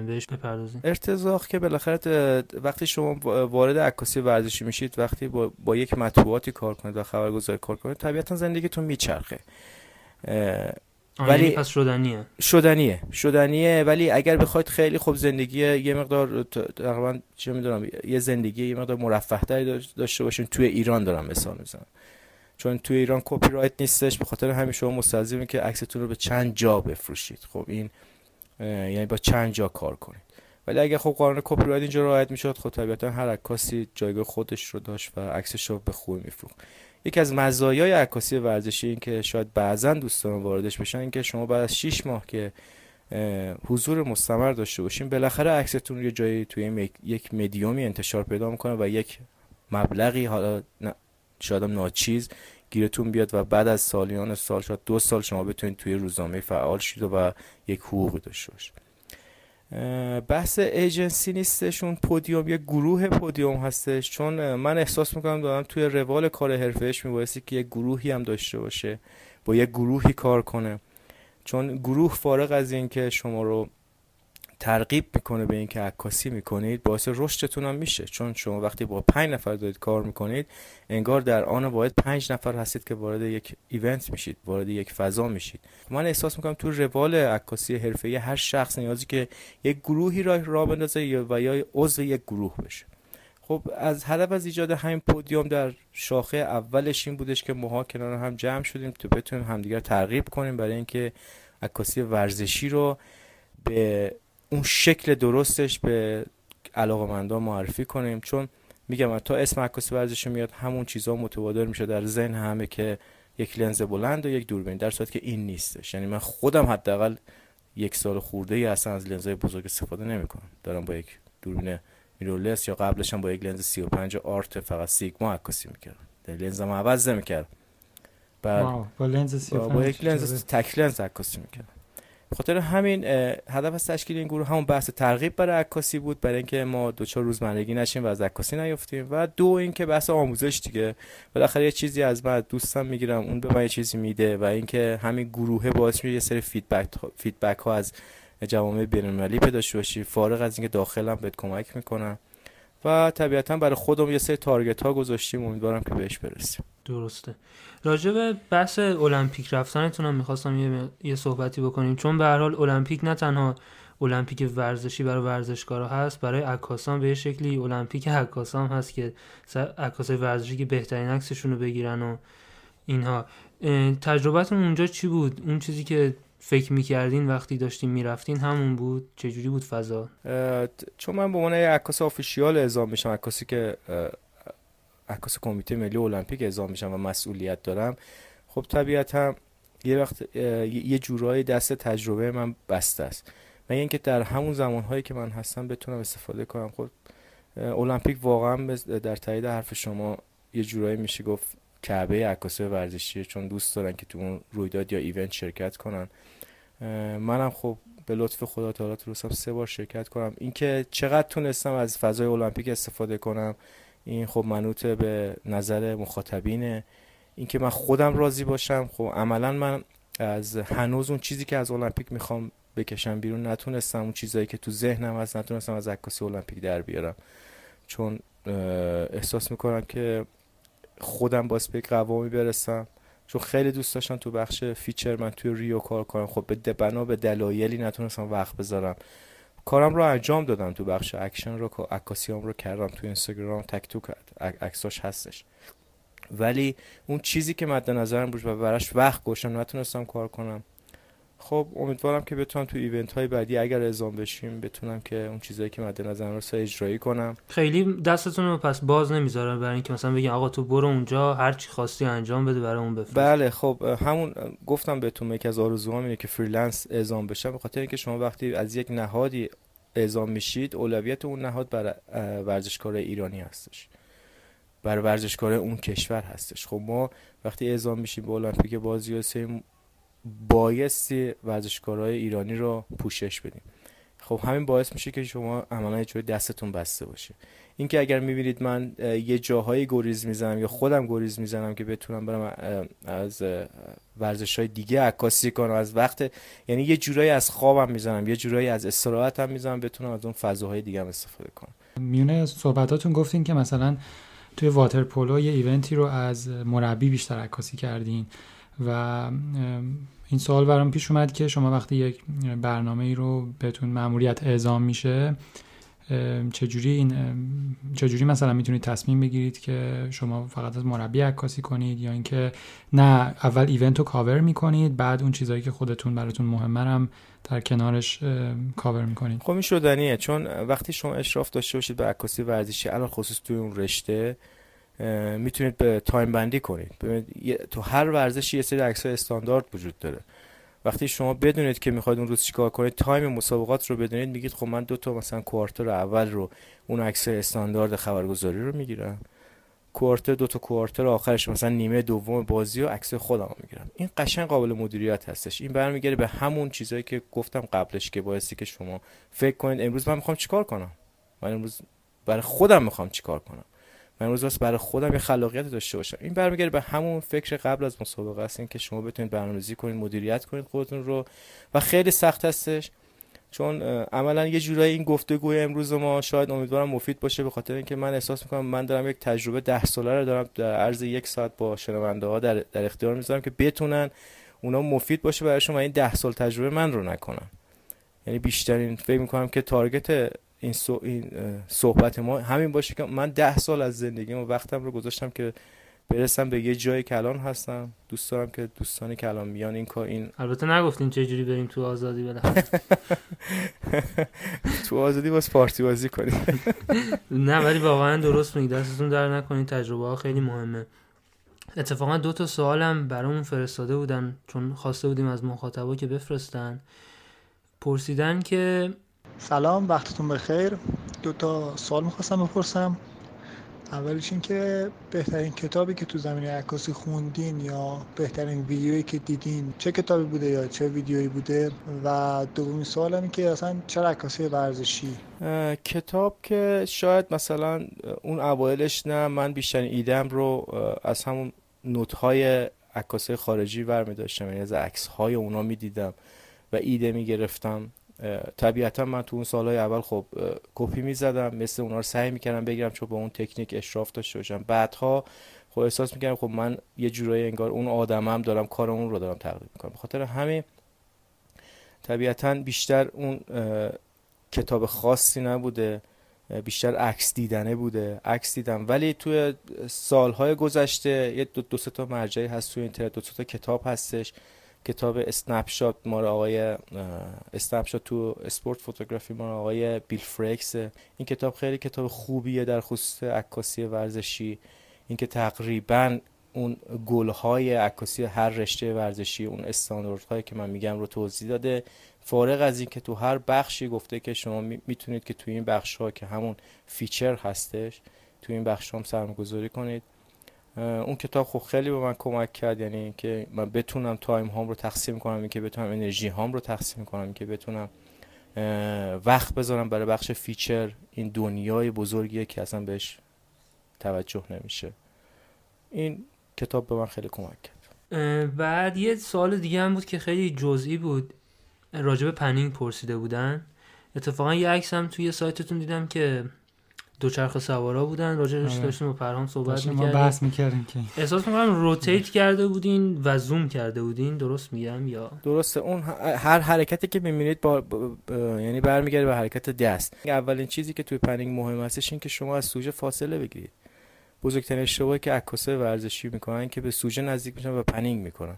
بهش بپردازیم. ارتزاق که بالاخره وقتی شما وارد عکاسی ورزشی میشید وقتی با, با یک مطبوعاتی کار کنید و خبرگزاری کار کنید طبیعتا زندگیتون میچرخه. ولی یعنی پس شدنیه. شدنیه شدنیه ولی اگر بخواید خیلی خوب زندگی یه مقدار تقریبا چه می‌دونم یه زندگی یه مقدار مرفه داشته باشین توی ایران دارم مثال می‌زنم. چون توی ایران کپی رایت نیستش به خاطر همین شما مستلزمه که عکستون رو به چند جا بفروشید. خب این یعنی با چند جا کار کنید. ولی اگه خب قانون کپی رایت اینجا رعایت می‌شد خب طبیعتا هر عکاسی جایگاه خودش رو داشت و عکسش رو به خوبی میفروخت. یکی از مزایای عکاسی ورزشی این که شاید بعضا دوستان واردش بشن این که شما بعد از 6 ماه که حضور مستمر داشته باشین بالاخره عکستون یه جایی توی یک مدیومی انتشار پیدا می‌کنه و یک مبلغی حالا شاید ناچیز گیرتون بیاد و بعد از سالیان سال شد دو سال شما بتونید توی روزنامه فعال شید و یک حقوقی داشته باشید. بحث ایجنسی نیستش اون پودیوم یه گروه پودیوم هستش. چون من احساس می‌کنم دارم توی روال کار حرفهش میبایستی که یه گروهی هم داشته باشه با یه گروهی کار کنه. چون گروه فارغ از اینکه شما رو ترغیب می‌کنه به اینکه عکاسی می‌کنید باعث رشدتون هم میشه. چون شما وقتی با پنج نفر دارید کار می‌کنید انگار در آن واحد پنج نفر هستید که وارد یک ایونت میشید وارد یک فضا میشید. من احساس می‌کنم تو روال عکاسی حرفه‌ای هر شخص نیازی که یک گروهی را راه بندازه و یا عضو یک گروه بشه. خب از هدف از ایجاد همین پودیوم در شاخه اولش این بودش که ماها کنار هم جمع شدیم تو بتونیم همدیگر ترغیب کنیم برای اینکه عکاسی ورزشی رو به اون شکل درستش به علاقمندان معرفی کنیم چون میگم تا اسم عکاسی ورزشی میاد همون چیزها متبادر میشه در ذهن همه که یک لنز بلند و یک دوربین در صورتی که این نیستش. یعنی من خودم حداقل یک سال خورده ای اصلا از لنزهای بزرگ استفاده نمی‌کنم. دارم با یک دوربین میرورلس یا قبلش هم با یک لنز 35 آرت فقط سیگما عکاسی می‌کردم. لنزم عوض نمی‌کردم. بعد با لنز 35 با یک لنز تک لنز عکاسی می‌کردم. خاطر همین هدف از تشکیل این گروه همون بحث ترغیب برای عکاسی بود برای اینکه ما دو چهار روزمرگی نشیم و از عکاسی نیفتیم و دو اینکه بحث آموزش دیگه. بالاخره یه چیزی از من دوستم می‌گیرم اون به من یه چیزی میده و اینکه همین گروه باعث میشه یه سری feedback feedback ها از جوامع بین‌المللی پیدا باشی. فارغ از اینکه داخلم بهت کمک می‌کنم. و طبیعتا برای خودم یه سری target ها گذاشتیم. امیدوارم که بهش برسیم. درسته. راجع به بحث المپیک رفتنتون هم می‌خواستم یه, یه صحبتی بکنیم. چون به هر حال المپیک نه تنها المپیک ورزشی برای ورزشکارا هست برای عکاسان به شکلی المپیک عکاسان هست که عکاسای ورزشی که بهترین عکسشون رو بگیرن و اینها. تجربتون اونجا چی بود؟ اون چیزی که فکر می‌کردین وقتی داشتین می‌رفتین همون بود؟ چجوری بود فضا؟ چون من به عنوان عکاس آفیشیال اعزام میشم عکاسی که عکاس کمیته ملی المپیک اعزام میشم و مسئولیت دارم. خب طبیعتا یه وقت یه جورایی دست تجربه من بسته است. و اینکه در همون زمانهایی که من هستم بتونم استفاده کنم. خب المپیک واقعا در تایید حرف شما یه جورایی میشه گفت کعبه عکاسی ورزشیه چون دوست دارن که تو اون رویداد یا ایونت شرکت کنن. منم خب به لطف خدا تعالی تونستم سه بار شرکت کنم. اینکه چقدر تونستم از فضای المپیک استفاده کنم. این خب منوط به نظر مخاطبینه. اینکه من خودم راضی باشم خب عملا من از هنوز اون چیزی که از المپیک می‌خوام بکشم بیرون نتونستم. اون چیزایی که تو ذهنم هست نتونستم از عکاسی المپیک در بیارم. چون احساس می‌کنم که خودم باز به قوامی برسم. چون خیلی دوست داشتم تو بخش feature من توی ریو کار کنم. خب به بنا به دلایلی نتونستم وقت بذارم. کارم رو انجام دادم تو بخش اکشن رو عکاسیام رو کردم تو اینستاگرام تک و توک عکساش هستش. ولی اون چیزی که مد نظرم بود و براش وقت گوشم نتونستم کار کنم. خب امیدوارم که بتونم تو event های بعدی اگر اعزام بشیم بتونم که اون چیزایی که مد نظرم رو اجرایی کنم. خیلی دستتون رو پس باز نمی‌ذارم برای اینکه مثلا بگین آقا تو برو اونجا هر چی خواستی انجام بده برای اون بفرست. بله خب همون گفتم بهتون یکی از آرزوهام اینه که freelance اعزام بشم به خاطر اینکه شما وقتی از یک نهادی اعزام میشید اولویت اون نهاد برای ورزشکار ایرانی هستش. برای ورزشکار اون کشور هستش. خب ما وقتی اعزام میشیم به المپیک بازی بایستی ورزشکارهای ایرانی رو پوشش بدیم. خب همین باعث میشه که شما عملا یه دستتون بسته باشه. اینکه اگر می‌بینید من یه جاهایی گریز می‌زنم یا خودم گریز می‌زنم که بتونم برم از ورزش های دیگه عکاسی کنم از وقت یعنی یه جورایی از خوابم می‌زنم یه جورایی از استراحتم می‌زنم بتونم از اون فضاهای دیگه هم استفاده کنم. میونه صحبتاتون گفتین که مثلا توی واترپلو یه event ی رو از مربی بیشتر عکاسی کردین و این سوال برام پیش اومد که شما وقتی یک برنامه ای رو بهتون مأموریت اعزام میشه چجوری این چجوری مثلا می‌تونید تصمیم بگیرید که شما فقط از مربی عکاسی کنید یا اینکه نه اول event رو کاور می‌کنید بعد اون چیزهایی که خودتون براتون مهمه هم در کنارش کاور می‌کنید؟ خب این شدنیه. چون وقتی شما اشراف داشته باشید به عکاسی ورزشی الان خصوص توی اون رشته می‌تونید به time بندی کنید تو هر ورزشی یه سری عکسای استاندارد وجود داره. وقتی شما بدونید که می‌خواید اون روز چیکار کنید time مسابقات رو بدونید میگید خب من دو تا مثلا quarter اول رو اون عکس استاندارد خبرگزاری رو می‌گیرم. quarter دو تا quarter آخرش مثلا نیمه دوم بازی و عکس خودم می‌گیرم. این قشنگ قابل مدیریت هستش. این برمیگرده به همون چیزایی که گفتم قبلش که بایستی که شما فکر کنید امروز من می‌خوام چیکار کنم؟ من امروز برای خودم می‌خوام چیکار کنم؟ من امروز واسه برای خودم یه خلاقیت داشته باشم. این برمیگرده به همون فکر قبل از مسابقه است. این که شما بتونید برنامه‌ریزی کنید مدیریت کنید خودتون رو و خیلی سخت هستش. چون عملا یه جورایی این گفتگوی امروز ما شاید امیدوارم مفید باشه به خاطر اینکه من احساس می‌کنم من دارم یک تجربه ده ساله رو دارم در عرض یک ساعت با شنونده ها در, در اختیار می‌ذارم که بتونن اونا مفید باشه برایشون و این ده سال تجربه من رو نکنن. یعنی بیشترین فکر می‌کنم که تارگت این, این صحبت ما. همین باشه که من ده سال از زندگی و وقتم رو گذاشتم که برسم به یه جایی که الان هستم. دوست دارم که دوستانی که الان میان این کار این البته نگفتین چه جوری بریم تو آزادی بالاخره تو آزادی باز پارتی بازی کنیم. نه ولی واقعا درست میگی. دستتون در نکنید تجربه ها خیلی مهمه. اتفاقا دو تا سوالم برامون فرستاده بودن چون خواسته بودیم از مخاطبا که بفرستن. پرسیدن که سلام وقتتون بخیر. دو تا سوال می‌خواستم بپرسم. اولش این که بهترین کتابی که تو زمینه عکاسی خوندین یا بهترین ویدیویی که دیدین چه کتابی بوده یا چه ویدیویی بوده؟ و دومین سوال این که اصلا چرا عکاسی ورزشی؟ کتاب که شاید مثلا اون اوایلش نه من بیشترین ایدم رو از همون نوت های عکاسی خارجی برمی داشتم یعنی از عکس های اونا می دیدم و ایده می گرفتم طبیعتا من تو اون سالهای اول خب کپی می‌زدم مثل اونا رو سعی می‌کردم بگیرم چون با اون تکنیک اشراف داشته باشم. بعدها خب احساس می‌کردم خب من یه جورایی انگار اون آدمم دارم کار اون رو دارم تقلید می‌کنم. به خاطر همین طبیعتا بیشتر اون کتاب خاصی نبوده بیشتر عکس دیدنه بوده. عکس دیدم. ولی توی سالهای گذشته یه دو, دو تا مرجعی هست توی اینترنت دو تا کتاب هستش. کتاب snapshot مال آقای snapshot to sport photography مال آقای Bill Frakes. این کتاب خیلی کتاب خوبیه در خصوص عکاسی ورزشی. اینکه تقریبا اون rule های عکاسی هر رشته ورزشی اون استانداردهایی که من میگم رو توضیح داده. فارغ از این که تو هر بخشی گفته که شما می‌تونید که تو این بخش ها که همون feature هستش تو این بخش هم سرمایه‌گذاری کنید. اون کتاب خب خیلی به من کمک کرد یعنی که من بتونم time هام رو تقسیم کنم این که بتونم انرژی هام رو تقسیم کنم این که بتونم وقت بذارم برای بخش feature این دنیای بزرگیه که اصلا بهش توجه نمیشه. این کتاب به من خیلی کمک کرد. بعد یه سوال دیگه هم بود که خیلی جزئی بود. راجب panning پرسیده بودن. اتفاقا یه عکس هم توی سایتتون دیدم که دوچرخه سوارا بودن. راجعش آره. داشتیم با پرهام صحبت می‌کردیم. بحث می‌کردیم که. احساس می‌کنم rotate کرده بودین و زوم کرده بودین. درست میگم یا؟ درسته. اون هر حرکتی که می‌بینید با, یعنی برمیگرده به حرکت دست. اولین چیزی که توی panning مهم هستش این که شما از سوژه فاصله بگیرید. بزرگترین اشتباهی که عکاسای ورزشی می‌کنن که به سوژه نزدیک میشن و panning می‌کنن.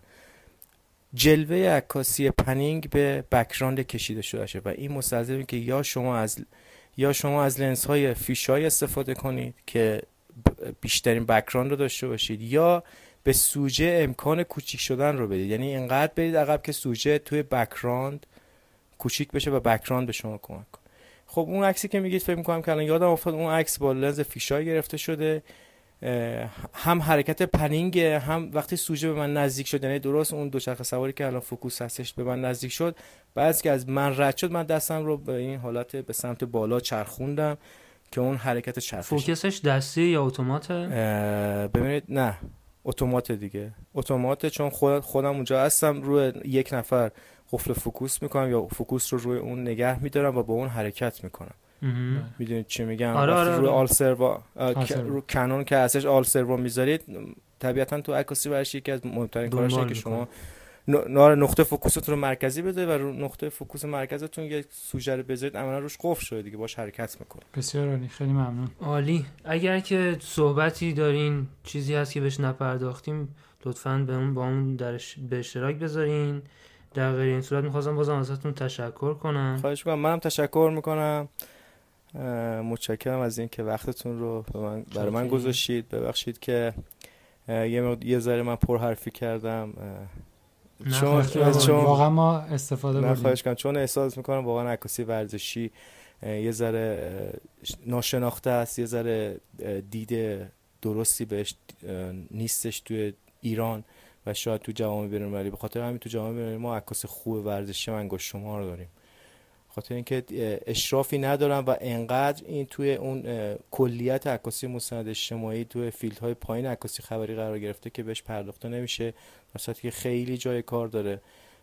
جلوه عکاسی panning به background کشیده شده و این مستلزمه که یا شما از یا شما از لنز های fisheye استفاده کنید که بیشترین background رو داشته باشید یا به سوژه امکان کوچیک شدن رو بدید. یعنی اینقدر برید عقب که سوژه توی background کوچیک بشه و background به شما کمک کنه. خب اون عکسی که میگید فکر می‌کنم که الان یادم افتاد اون عکس با لنز fisheye گرفته شده. هم حرکت panning هم وقتی سوژه به من نزدیک شد یعنی درست اون دوچرخه سواری که الان focus هستش به من نزدیک شد بعد که از من رد شد من دستم رو به این حالت به سمت بالا چرخوندم که اون حرکت چرخش focus ش دستی یا اتوماته؟ ببینید نه اتومات دیگه. اتومات چون خود خودم اونجا هستم روی یک نفر قفل focus می‌کنم یا focus رو روی اون نگه میدارم و با اون حرکت می‌کنم. می‌دونید چی میگم؟ آره آره روی آره. آل سروا رو Canon که ازش آل سروا می‌ذارید طبیعتا تو عکاسی ورزش یکی از مهمترین کارشه که شما نقطه فوکوستون رو مرکزی بذارید و رو نقطه فوکوس مرکزتون یک سوژه رو بذارید عملا روش قفل شده دیگه باش حرکت می‌کنه. بسیار عالی خیلی ممنون. عالی. اگر که صحبتی دارین چیزی هست که بهش نپرداختیم لطفا به اون با اون درش به اشتراک بذارین. در غیر این صورت می‌خواستم بازم ازتون تشکر کنم. خواهش می‌کنم. منم تشکر می‌کنم. متشکرم از اینکه وقتتون رو به من برای من گذاشتید. ببخشید که یه یه ذره من پر حرفی کردم چون چون واقعا ما استفاده بردیم خواهش کنم چون احساس می‌کنم واقعا عکاسی ورزشی یه ذره ناشناخته است یه ذره دید درستی بهش نیستش توی ایران و شاید تو جوامع بین‌المللی. به خاطر همین تو جوامع ما عکاس خوب ورزشی من شما رو داریم. خاطر اینکه اشرافی ندارم و انقدر این توی اون کلیت عکاسی مستند اجتماعی توی field های پایین عکاسی خبری قرار گرفته که بهش پرداخته نمیشه در که خیلی جای کار داره.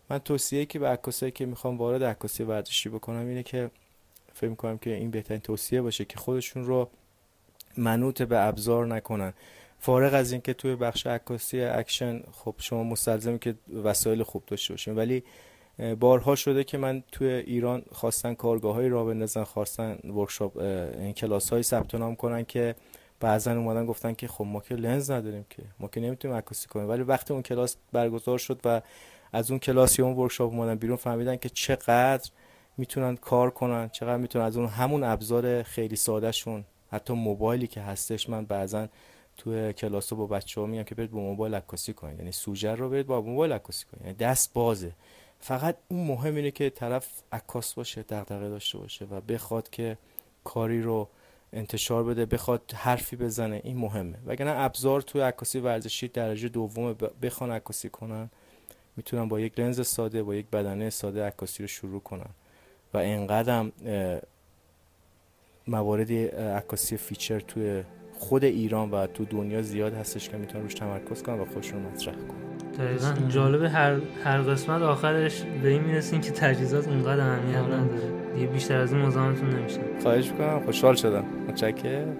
من توصیه که به عکاسایی که می‌خوام وارد عکاسی ورزشی بکنم اینه که فکر می‌کنم که این بهترین توصیه باشه که خودشون رو منوط به ابزار نکنن. فارغ از اینکه توی بخش عکاسی اکشن خب شما مستلزمی که وسایل خوب داشته باشین ولی بارها شده که من توی ایران خواستن کارگاه های را بندازن خواستن workshop این کلاس های ثبت نام کنن که بعضا اومدن گفتن که خب ما که لنز نداریم که ما که نمی‌تونیم عکاسی کنیم. ولی وقتی اون کلاس برگزار شد و از اون کلاس یا اون ورکشاپ اومدن بیرون فهمیدن که چقدر می‌تونن کار کنن چقدر می‌تونن از اون همون ابزار خیلی ساده شون حتی موبایلی که هستش من بعضا توی کلاس با بچه ها میگم که برید با موبایل عکاسی کنید. یعنی سوژه رو برید با موبایل عکاسی کنید. یعنی دست بازه. فقط اون مهم اینه که طرف عکاس باشه دغدغه داشته باشه و بخواد که کاری رو انتشار بده بخواد حرفی بزنه این مهمه. وگرنه ابزار توی عکاسی ورزشی درجه دوم بخوان عکاسی کنن می‌تونن با یک لنز ساده با یک بدنه ساده عکاسی رو شروع کنن. و اینقدر موارد عکاسی feature توی خود ایران و تو دنیا زیاد هستش که می‌تونن روش تمرکز کنن و خودشون مطرح کنن. دقیقا. جالب هر هر قسمت آخرش به این می‌رسیم که تجهیزات اونقدر اهمیت نداره. دیگه بیشتر از این مزاحمتون نمیشه خواهش می‌کنم. خوشحال شدم. متشکرم.